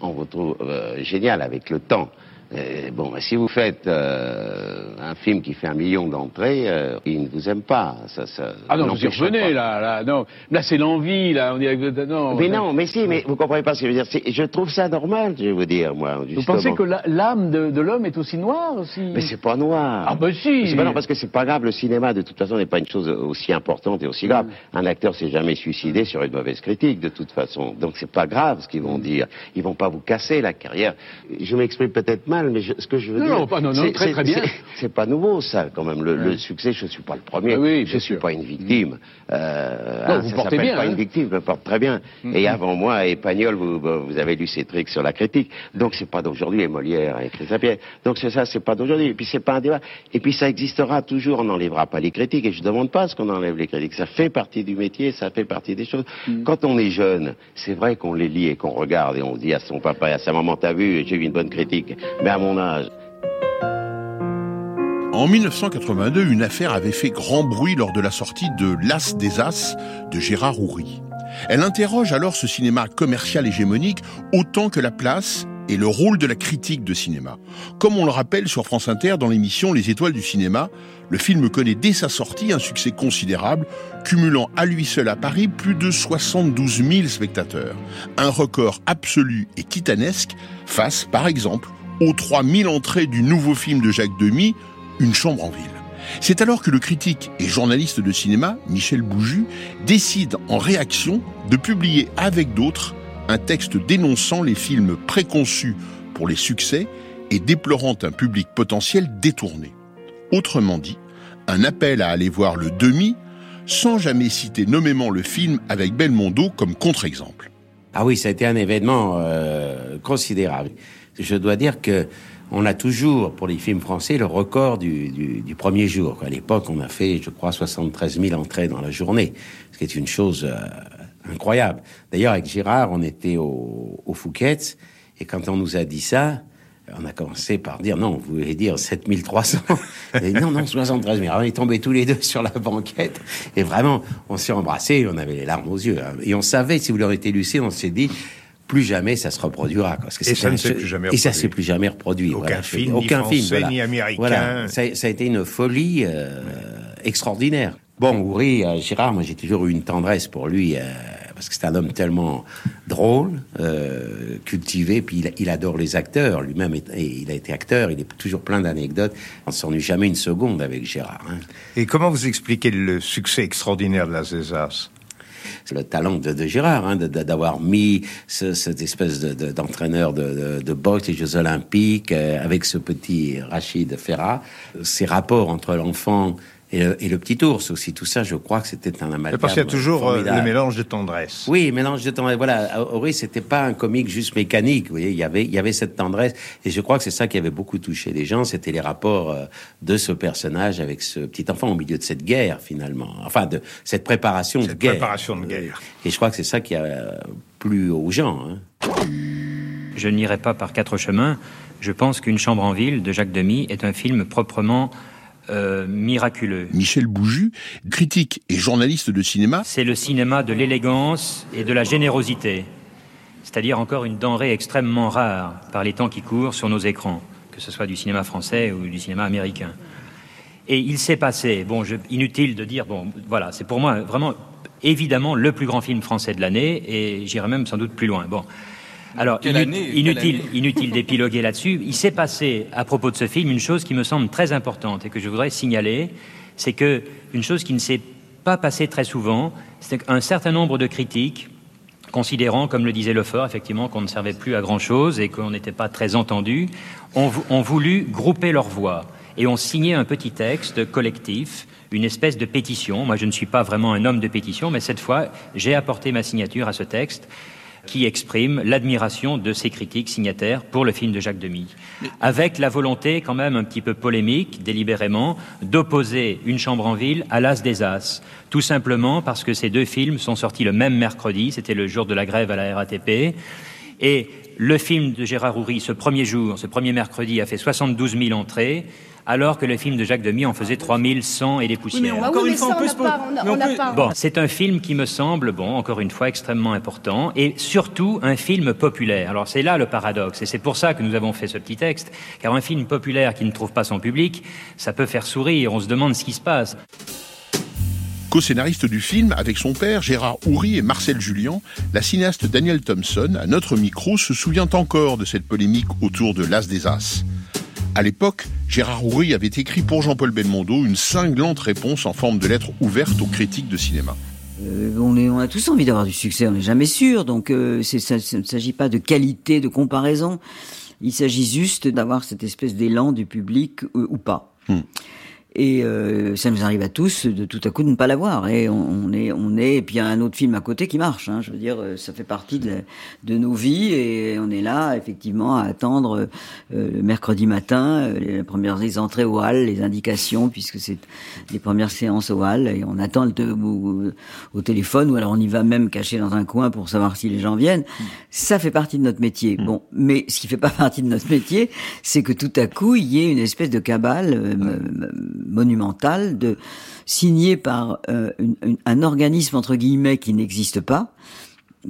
on vous trouve euh, génial avec le temps. Euh, bon, si vous faites euh, un film qui fait un million d'entrées, euh, il ne vous aime pas. Ça, ça ah non, vous y revenez, là, là, non. Là, c'est l'envie, là. On dit, non, mais non, mais si, mais vous comprenez pas ce que je veux dire. Je trouve ça normal, je vais vous dire, moi. Justement. Vous pensez que l'âme de, de l'homme est aussi noire aussi? Mais c'est pas noir. Ah ben si. C'est pas non, parce que c'est pas grave. Le cinéma, de toute façon, n'est pas une chose aussi importante et aussi grave. Mm. Un acteur s'est jamais suicidé sur une mauvaise critique, de toute façon. Donc c'est pas grave ce qu'ils vont dire. Ils vont pas vous casser la carrière. Je m'exprime peut-être mal mal, mais ce que je veux non, dire... Non, pas, non, non, très très bien. C'est pas nouveau, ça, quand même. Le, le succès, je ne suis pas le premier. Oui, je ne suis pas une victime. Euh, non, hein, vous ça portez bien. pas hein. une victime, je me porte très bien. Mm -hmm. Et avant moi, Espagnol, vous, vous avez lu ses trucs sur la critique. Donc c'est pas d'aujourd'hui, et Molière et Christophe. Donc c'est ça, c'est pas d'aujourd'hui. Et puis c'est pas un débat. Et puis ça existera toujours. On n'enlèvera pas les critiques. Et je demande pas ce qu'on enlève les critiques. Ça fait partie du métier, ça fait partie des choses. Mm. Quand on est jeune, c'est vrai qu'on les lit et qu'on regarde et on dit à son papa et à sa maman, t'as vu, j'ai eu une bonne critique. À mon âge. En 1982, une affaire avait fait grand bruit lors de la sortie de L'As des As de Gérard Houry. Elle interroge alors ce cinéma commercial hégémonique autant que la place et le rôle de la critique de cinéma. Comme on le rappelle sur France Inter dans l'émission Les Étoiles du cinéma, le film connaît dès sa sortie un succès considérable, cumulant à lui seul à Paris plus de 72 000 spectateurs. Un record absolu et titanesque face, par exemple, aux 3000 entrées du nouveau film de Jacques Demy, Une chambre en ville. C'est alors que le critique et journaliste de cinéma, Michel Bouju, décide en réaction de publier avec d'autres un texte dénonçant les films préconçus pour les succès et déplorant un public potentiel détourné. Autrement dit, un appel à aller voir le demi sans jamais citer nommément le film avec Belmondo comme contre-exemple. Ah oui, ça a été un événement euh, considérable. Je dois dire que on a toujours, pour les films français, le record du, du, du premier jour. À l'époque, on a fait, je crois, 73 000 entrées dans la journée, ce qui est une chose euh, incroyable. D'ailleurs, avec Gérard, on était au, au Fouquet's, et quand on nous a dit ça, on a commencé par dire non, vous voulez dire 7300 et Non, non, 73 000. Alors, on est tombés tous les deux sur la banquette et vraiment, on s'est embrassés, on avait les larmes aux yeux. Hein. Et on savait, si vous l'auriez été lucide, on s'est dit plus jamais ça se reproduira. Parce que et ça ne s'est plus jamais Et ça s'est plus jamais reproduit. Aucun voilà. film, aucun ni français, film, voilà. ni américain. Voilà. Ça, ça, a été une folie euh, extraordinaire. Bon, Houry, euh, Gérard, moi j'ai toujours eu une tendresse pour lui. Euh, parce que c'est un homme tellement drôle, euh, cultivé, puis il, il, adore les acteurs. Lui-même, il a été acteur, il est toujours plein d'anecdotes. On ne s'ennuie jamais une seconde avec Gérard. Hein. Et comment vous expliquez le succès extraordinaire de la César c'est le talent de, de Gérard, hein, d'avoir mis ce, cette espèce d'entraîneur de, de, de, boxe des Jeux Olympiques euh, avec ce petit Rachid Ferrat. Ces rapports entre l'enfant et le, et le, petit ours aussi. Tout ça, je crois que c'était un amalgame. Parce qu'il y a toujours formidable. le mélange de tendresse. Oui, mélange de tendresse. Voilà, Horry, c'était pas un comique juste mécanique. Vous voyez, il y avait, il y avait cette tendresse. Et je crois que c'est ça qui avait beaucoup touché les gens. C'était les rapports de ce personnage avec ce petit enfant au milieu de cette guerre, finalement. Enfin, de cette préparation cette de guerre. préparation de guerre. Et je crois que c'est ça qui a plu aux gens. Hein. Je n'irai pas par quatre chemins. Je pense qu'Une chambre en ville de Jacques Demy est un film proprement euh, miraculeux. Michel Bouju, critique et journaliste de cinéma. C'est le cinéma de l'élégance et de la générosité, c'est-à-dire encore une denrée extrêmement rare par les temps qui courent sur nos écrans, que ce soit du cinéma français ou du cinéma américain. Et il s'est passé, bon, je, inutile de dire, bon, voilà, c'est pour moi vraiment évidemment le plus grand film français de l'année, et j'irai même sans doute plus loin. Bon. Alors, Quelle inu année inutile, inutile d'épiloguer là-dessus. Il s'est passé, à propos de ce film, une chose qui me semble très importante et que je voudrais signaler, c'est que une chose qui ne s'est pas passée très souvent, c'est qu'un certain nombre de critiques, considérant, comme le disait Lefort, effectivement, qu'on ne servait plus à grand-chose et qu'on n'était pas très entendu, ont, ont voulu grouper leurs voix et ont signé un petit texte collectif une espèce de pétition. Moi, je ne suis pas vraiment un homme de pétition, mais cette fois, j'ai apporté ma signature à ce texte qui exprime l'admiration de ces critiques signataires pour le film de Jacques Demy, avec la volonté quand même un petit peu polémique, délibérément, d'opposer Une chambre en ville à L'As des As, tout simplement parce que ces deux films sont sortis le même mercredi, c'était le jour de la grève à la RATP, et le film de Gérard Houry, ce premier jour, ce premier mercredi, a fait 72 000 entrées, alors que le film de Jacques Demy en faisait 3100 et des poussières. Oui, mais encore une fois, on peut se Bon, c'est un film qui me semble, bon, encore une fois, extrêmement important, et surtout un film populaire. Alors c'est là le paradoxe, et c'est pour ça que nous avons fait ce petit texte, car un film populaire qui ne trouve pas son public, ça peut faire sourire, on se demande ce qui se passe. Co-scénariste du film avec son père Gérard Houry et Marcel Julien, la cinéaste Daniel Thompson, à notre micro, se souvient encore de cette polémique autour de L'As des As. À l'époque, Gérard Houry avait écrit pour Jean-Paul Belmondo une cinglante réponse en forme de lettre ouverte aux critiques de cinéma. Euh, on, est, on, a tous envie d'avoir du succès, on n'est jamais sûr, donc euh, ça, ça, ne s'agit pas de qualité, de comparaison. Il s'agit juste d'avoir cette espèce d'élan du public ou pas. Hmm. Et euh, ça nous arrive à tous de tout à coup de ne pas l'avoir. Et on, est, on est. Et puis il y a un autre film à côté qui marche. Hein, je veux dire, ça fait partie de, de, nos vies et on est là effectivement à attendre euh, le mercredi matin euh, les premières entrées au hall, les indications puisque c'est les premières séances au hall et on attend le au, au, téléphone ou alors on y va même caché dans un coin pour savoir si les gens viennent. Ça fait partie de notre métier. Bon, mais ce qui fait pas partie de notre métier, c'est que tout à coup il y ait une espèce de cabale monumentale de signé par euh, un organisme entre guillemets qui n'existe pas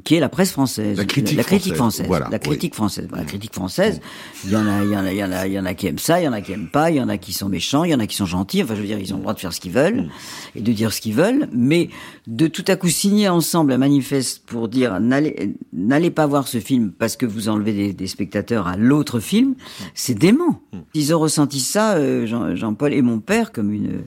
qui est la presse française, la critique, française, Voilà, la critique française. La critique française, il y en a, il y en a, il y en a, il y en a qui aiment ça, il y en a qui aiment pas, il y en a qui sont méchants, il y en a qui sont gentils. Enfin, je veux dire, ils ont le droit de faire ce qu'ils veulent mm. et de dire ce qu'ils veulent, mais de tout à coup signer ensemble un manifeste pour dire n'allez, n'allez pas voir ce film parce que vous enlevez des, des spectateurs à l'autre film, c'est dément. Mm. Ils ont ressenti ça, euh, Jean-Paul et mon père, comme une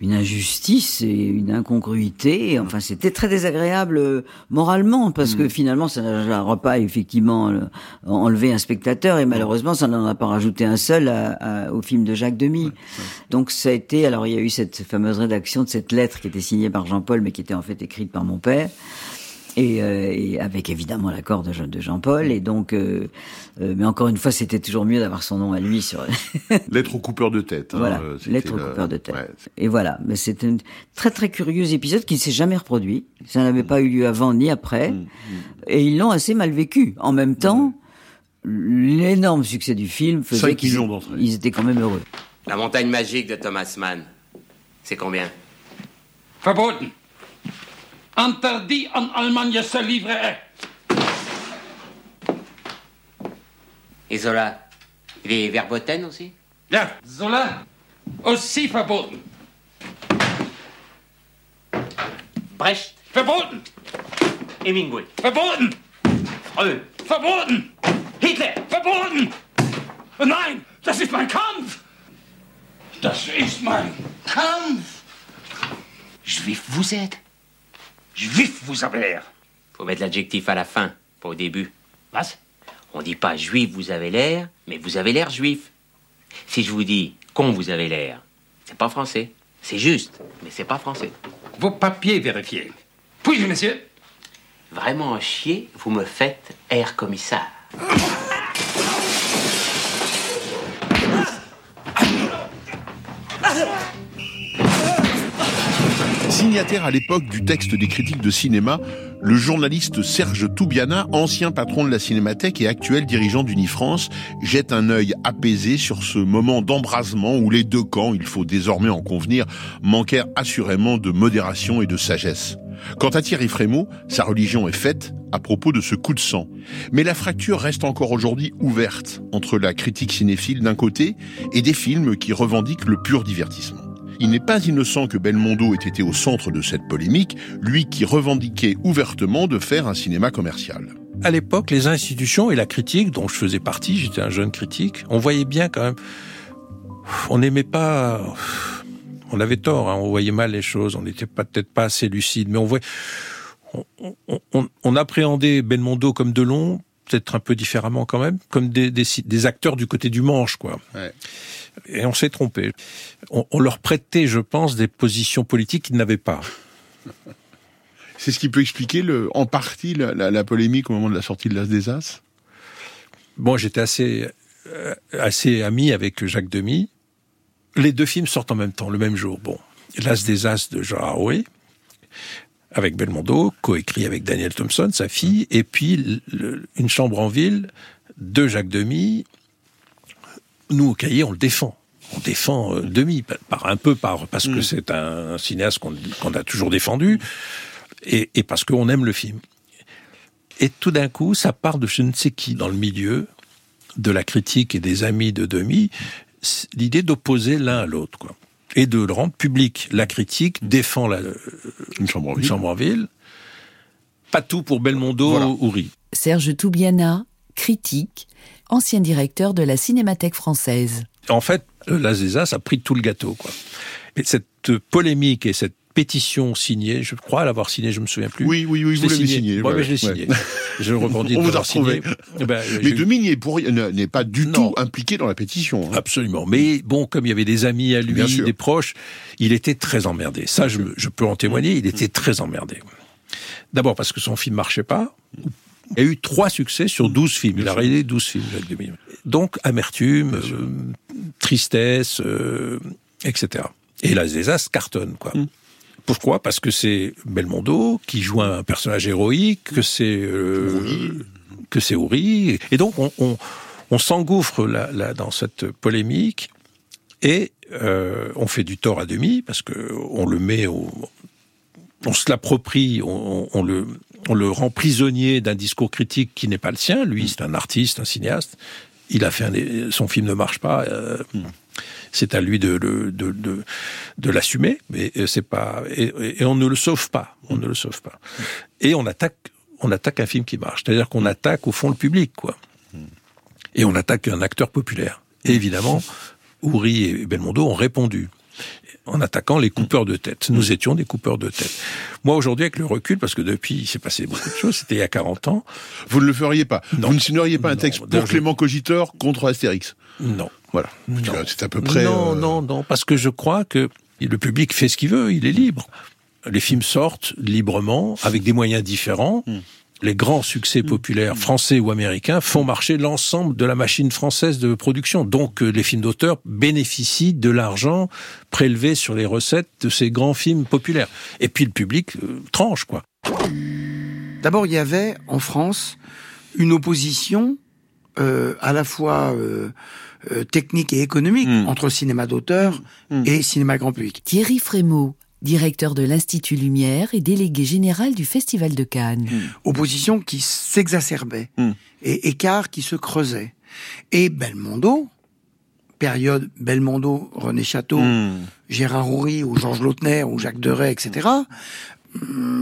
une injustice et une incongruité. Enfin, c'était très désagréable euh, moralement parce que mm. finalement, ça n'a pas effectivement euh, enlevé un spectateur et malheureusement, ça n'en a pas rajouté un seul au film de Jacques Demy. Donc, ça a été. Alors, il y a eu cette fameuse rédaction de cette lettre qui était signée par Jean-Paul, mais qui était en fait écrite par mon père. Et, euh, et, avec évidemment l'accord de, de Jean-Paul. Et donc, euh, euh, mais encore une fois, c'était toujours mieux d'avoir son nom à lui sur. lettre au coupeur de tête. Hein, voilà, lettre au coupeur de tête. et voilà, mais c'est un très très curieux épisode qui ne s'est jamais reproduit. Ça n'avait pas eu lieu avant ni après, mm, mm. et ils l'ont assez mal vécu. En même temps, l'énorme succès du film faisait qu'ils ils étaient quand même heureux. La montagne magique de Thomas Mann, c'est combien? Verboten. Interdit en Allemagne se livrer. Et Zola Il est verboten aussi Ja, Zola aussi verboten. Brecht Verboten. Hemingway Verboten. Freud Verboten. Hitler Verboten. Nein, das ist mein Kampf. Das ist mein Kampf. Juif vous êtes Juif, vous avez l'air. Faut mettre l'adjectif à la fin, pas au début. Was On dit pas juif, vous avez l'air, mais vous avez l'air juif. Si je vous dis con, vous avez l'air, c'est pas français. C'est juste, mais c'est pas français. Vos papiers vérifiés. Puis-je, monsieur Vraiment chier, vous me faites air commissaire. Signataire à l'époque du texte des critiques de cinéma, le journaliste Serge Toubiana, ancien patron de la Cinémathèque et actuel dirigeant d'Unifrance, jette un œil apaisé sur ce moment d'embrasement où les deux camps, il faut désormais en convenir, manquèrent assurément de modération et de sagesse. Quant à Thierry Frémaux, sa religion est faite à propos de ce coup de sang. Mais la fracture reste encore aujourd'hui ouverte entre la critique cinéphile d'un côté et des films qui revendiquent le pur divertissement. Il n'est pas innocent que Belmondo ait été au centre de cette polémique, lui qui revendiquait ouvertement de faire un cinéma commercial. À l'époque, les institutions et la critique, dont je faisais partie, j'étais un jeune critique, on voyait bien quand même, on n'aimait pas, on avait tort, hein, on voyait mal les choses, on n'était peut-être pas assez lucide, mais on voyait, on, appréhendait Belmondo comme Delon, peut-être un peu différemment quand même, comme des, des, acteurs du côté du manche, quoi. Ouais et on s'est trompé. On, leur prêtait, je pense, des positions politiques qu'ils n'avaient pas. C'est ce qui peut expliquer le, en partie la, polémique au moment de la sortie de l'As des As Bon, j'étais assez, euh, assez ami avec Jacques Demy. Les deux films sortent en même temps, le même jour. Bon, L'As des As de Jean Arouet, avec Belmondo, coécrit avec Daniel Thompson, sa fille, et puis Une chambre en ville de Jacques Demy, nous, au cahier, on le défend. On défend euh, Demi, par, un peu par, parce que mm. c'est un, cinéaste qu'on a toujours défendu, et, et parce qu'on aime le film. Et tout d'un coup, ça part de je ne sais qui dans le milieu, de la critique et des amis de Demi, l'idée d'opposer l'un à l'autre, quoi. Et de le rendre public. La critique défend la, une chambre en ville. Chambre en ville. Pas tout pour Belmondo ou Ri. Serge Toubiana, critique, ancien directeur de la Cinémathèque française. En fait, l'Azézas a pris tout le gâteau. Quoi. Et cette polémique et cette pétition signée, je crois l'avoir signée, je me souviens plus. Oui, oui, oui, vous l'avez signé. Oui, mais je l'ai signé. Je le revendique. On vous a retrouvé. Eh ben, mais Demigny n'est pas du tout impliqué dans la pétition. Hein. Absolument. Mais bon, comme il y avait des amis à lui, des proches, il était très emmerdé. Ça, je, je, peux en témoigner, il était très emmerdé. D'abord parce que son film marchait pas. Il y a eu trois succès sur 12 films. Il a réalisé 12 films, Jacques Demy. Donc, amertume, euh, tristesse, euh, etc. Et Las des As cartonne, quoi. Mm. Pourquoi? Parce que c'est Belmondo qui joue un personnage héroïque, que c'est euh, que c'est Ouri, et donc on, on, on s'engouffre là, là, dans cette polémique et euh, on fait du tort à demi parce que on le met au, on se l'approprie, on, on, le on le rend prisonnier d'un discours critique qui n'est pas le sien. Lui, c'est un artiste, un cinéaste. Il a fait un, son film ne marche pas. Euh, mm c'est à lui de, de, de, de l'assumer, mais euh, c'est pas et, on ne le sauve pas, on ne le sauve pas. Et on attaque, on attaque un film qui marche, c'est-à-dire qu'on attaque au fond le public, quoi. Et on attaque un acteur populaire. Et évidemment, Ouri et Belmondo ont répondu en attaquant les coupeurs de tête. Nous étions des coupeurs de tête. Moi, aujourd'hui, avec le recul, parce que depuis, il s'est passé beaucoup de choses, c'était il y a 40 ans. Vous ne le feriez pas. Vous ne signeriez pas un texte pour Clément Cogiteur contre Astérix. Non. Voilà. C'est à peu près. Non, euh, non, non, parce que je crois que le public fait ce qu'il veut, il est libre. Les films sortent librement, avec des moyens différents. Hmm. Les grands succès hmm. populaires, français ou américains, font marcher l'ensemble de la machine française de production. Donc, euh, les films d'auteur bénéficient de l'argent prélevé sur les recettes de ces grands films populaires. Et puis, le public euh, tranche, quoi. D'abord, il y avait en France une opposition à la fois euh, technique et économique hmm. entre cinéma d'auteur hmm. et cinéma grand public. Thierry Frémaux, directeur de l'Institut Lumière et délégué général du Festival de Cannes. Hmm. Opposition qui s'exacerbait et écart qui se creusait. Et Belmondo, période Belmondo, René Château, Gérard Houry ou Georges Lautner ou Jacques Deray, etc.,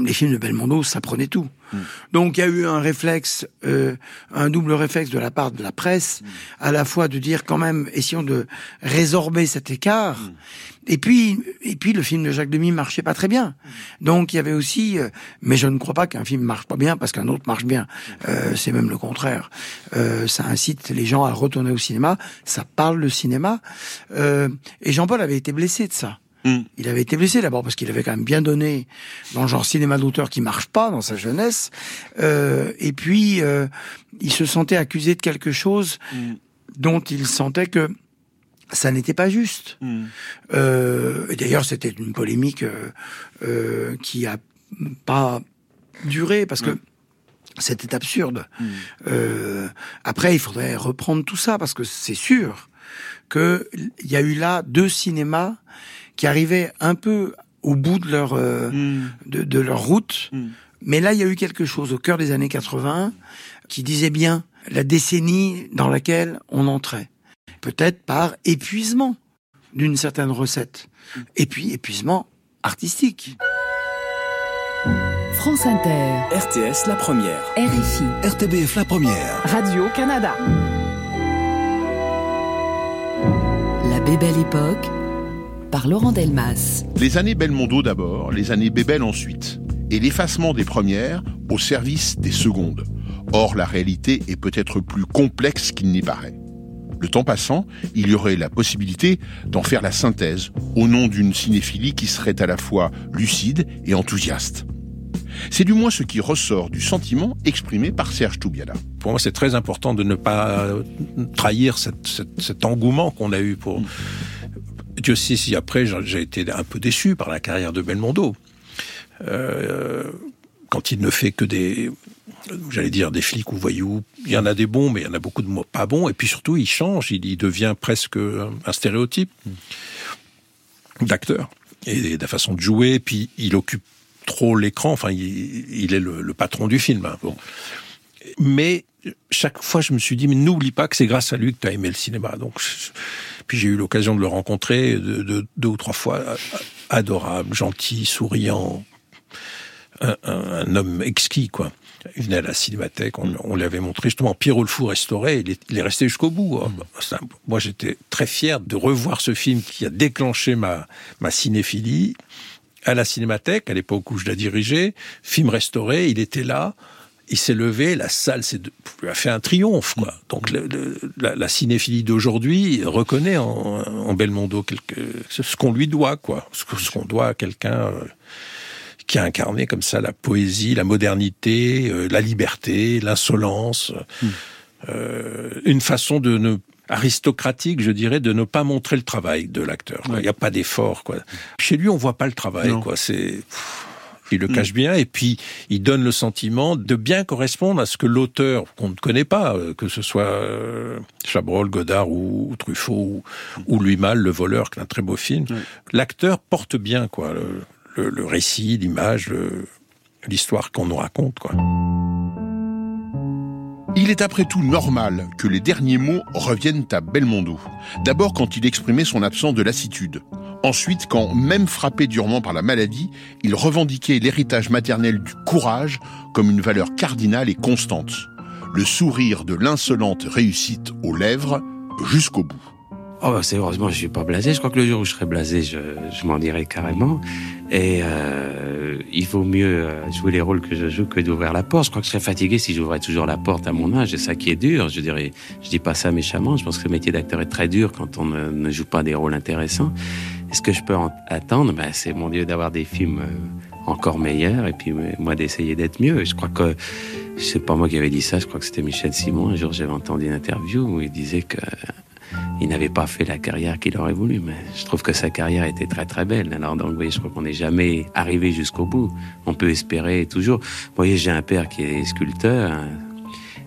les films de Belmondo, ça prenait tout. Mm. Donc il y a eu un réflexe, euh, un double réflexe de la part de la presse, mm. à la fois de dire quand même, essayons de résorber cet écart. Mm. Et puis, et puis le film de Jacques Demy marchait pas très bien. Donc il y avait aussi, euh, mais je ne crois pas qu'un film marche pas bien parce qu'un autre marche bien. Euh, c'est même le contraire. ça incite les gens à retourner au cinéma. Ça parle de cinéma. et Jean-Paul avait été blessé de ça. Mm. Il avait été blessé d'abord parce qu'il avait quand même bien donné dans le genre cinéma d'auteur qui marche pas dans sa jeunesse. Euh, et puis, euh, il se sentait accusé de quelque chose mm. dont il sentait que ça n'était pas juste. Mm. Euh, et d'ailleurs, c'était une polémique euh, qui a pas duré parce que c'était absurde. après, il faudrait reprendre tout ça parce que c'est sûr qu'il y a eu là deux cinémas qui arrivaient un peu au bout de leur, euh, hmm. de, leur route. Hmm. Mais là, il y a eu quelque chose au cœur des années 80 qui disait bien la décennie dans laquelle on entrait. Peut-être par épuisement d'une certaine recette. Et puis épuisement artistique. France Inter. RTS La Première. RFI. RTBF La Première. Radio-Canada. La Bébelle Époque par Laurent Delmas. Les années Belmondo d'abord, les années Bébel ensuite, et l'effacement des premières au service des secondes. Or, la réalité est peut-être plus complexe qu'il n'y paraît. Le temps passant, il y aurait la possibilité d'en faire la synthèse au nom d'une cinéphilie qui serait à la fois lucide et enthousiaste. C'est du moins ce qui ressort du sentiment exprimé par Serge Toubiala. Pour moi, c'est très important de ne pas trahir cet engouement qu'on a eu pour, Dieu sait si après j'ai été un peu déçu par la carrière de Belmondo. Euh, quand il ne fait que des, j'allais dire des flics ou voyous, il y en a des bons, mais il y en a beaucoup de pas bons. Et puis surtout, il change, il, devient presque un stéréotype d'acteur et de la façon de jouer. Puis il occupe trop l'écran. Enfin, il, est le, patron du film. Hein. Bon. Mais chaque fois, je me suis dit, mais n'oublie pas que c'est grâce à lui que tu as aimé le cinéma. Donc, puis j'ai eu l'occasion de le rencontrer de, deux ou trois fois. Adorable, gentil, souriant, un, homme exquis, quoi. Il venait à la cinémathèque, on, lui avait montré justement Pierrot le Fou restauré, il est, resté jusqu'au bout. Hein. Moi, j'étais très fier de revoir ce film qui a déclenché ma, ma cinéphilie à la Cinémathèque, à l'époque où je la dirigeais, film restauré, il était là, il s'est levé, la salle s'est a fait un triomphe. Quoi. Donc la, cinéphilie d'aujourd'hui reconnaît en, Belmondo quelque, ce qu'on lui doit, quoi, ce qu'on doit à quelqu'un euh, qui a incarné comme ça la poésie, la modernité, euh, la liberté, l'insolence, hmm. euh, une façon de ne aristocratique, je dirais, de ne pas montrer le travail de l'acteur. Il n'y a pas d'effort. Quoi. Chez lui, on voit pas le travail. Quoi. C'est il le cache mm. bien, et puis il donne le sentiment de bien correspondre à ce que l'auteur, qu'on ne connaît pas, euh, que ce soit euh, Chabrol, Godard ou, Truffaut ou, Louis Malle, le voleur, qui est un très beau film, l'acteur porte bien quoi le, récit, l'image, l'histoire qu'on nous raconte. quoi. Il est après tout normal que les derniers mots reviennent à Belmondo. D'abord quand il exprimait son absence de lassitude. Ensuite, quand, même frappé durement par la maladie, il revendiquait l'héritage maternel du courage comme une valeur cardinale et constante. Le sourire de l'insolente réussite aux lèvres jusqu'au bout. Oh, bah, c'est heureusement, je suis pas blasé. Je crois que le jour où je serai blasé, je, je m'en dirai carrément. Et euh, il vaut mieux euh, jouer les rôles que je joue que d'ouvrir la porte. Je crois que je serais fatigué si j'ouvrais toujours la porte à mon âge. C'est ça qui est dur. Je dirais, je dis pas ça méchamment. Je pense que le métier d'acteur est très dur quand on ne, ne joue pas des rôles intéressants. Et ce que je peux attendre, ben, c'est mon Dieu d'avoir des films euh, encore meilleurs et puis moi d'essayer d'être mieux. Je crois que c'est pas moi qui avais dit ça. Je crois que c'était Michel Simon. Un jour, j'avais entendu une interview où il disait que il n'avait pas fait la carrière qu'il aurait voulu, mais je trouve que sa carrière était très très belle. Alors donc, vous voyez, je crois qu'on n'est jamais arrivé jusqu'au bout. On peut espérer toujours. Vous voyez, j'ai un père qui est sculpteur. Hein,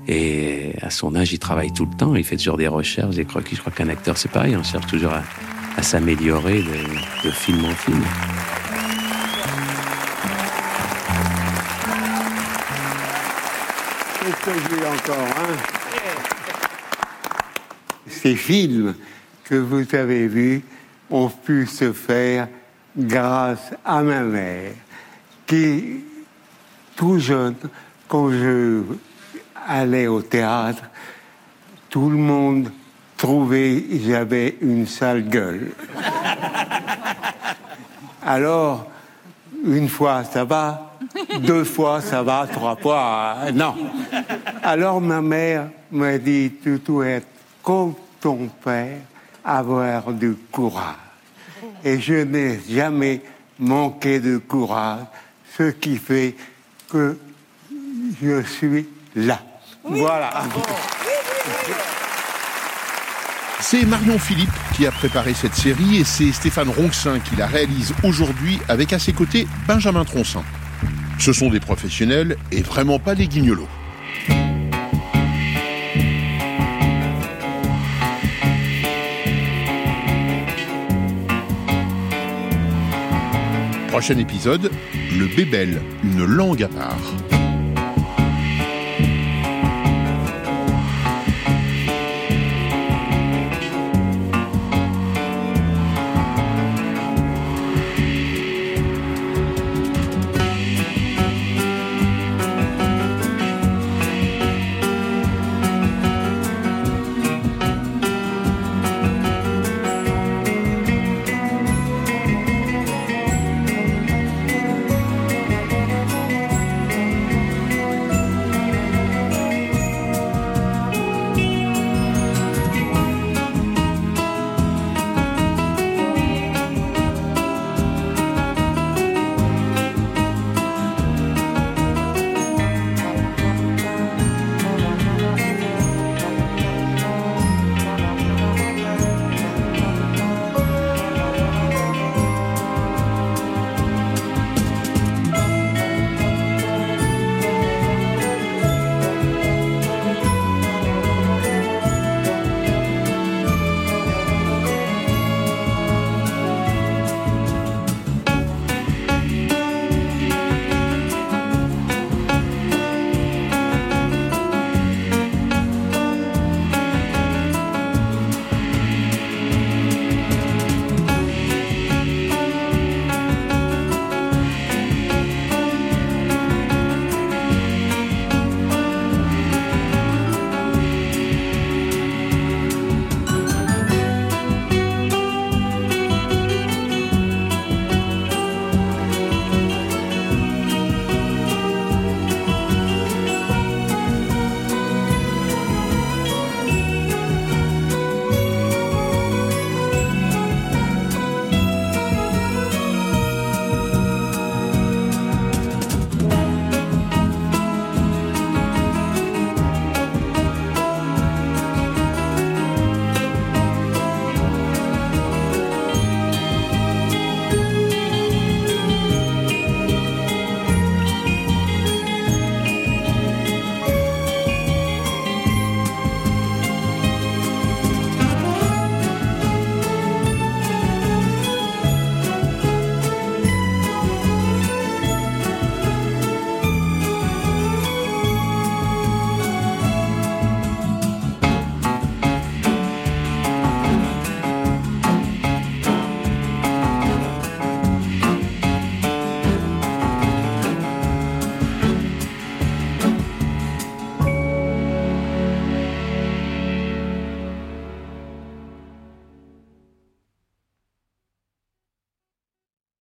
et à son âge, il travaille tout le temps. Il fait toujours des recherches, des croquis. Je crois qu'un acteur, c'est pareil. On cherche toujours à, s'améliorer de, de film en film. Qu'est-ce que j'ai encore, hein? Ces films que vous avez vus ont pu se faire grâce à ma mère, qui, tout jeune, quand je allais au théâtre, tout le monde trouvait que j'avais une sale gueule. Alors, une fois ça va, deux fois ça va, trois fois non. Alors ma mère m'a dit, tu dois être comme ton père avoir du courage. Et je n'ai jamais manqué de courage, ce qui fait que je suis là. voilà. C'est Marion Philippe qui a préparé cette série et c'est Stéphane Ronxin qui la réalise aujourd'hui avec à ses côtés Benjamin Troncin. Ce sont des professionnels et vraiment pas des guignolos. Prochain épisode, le bébel, une langue à part.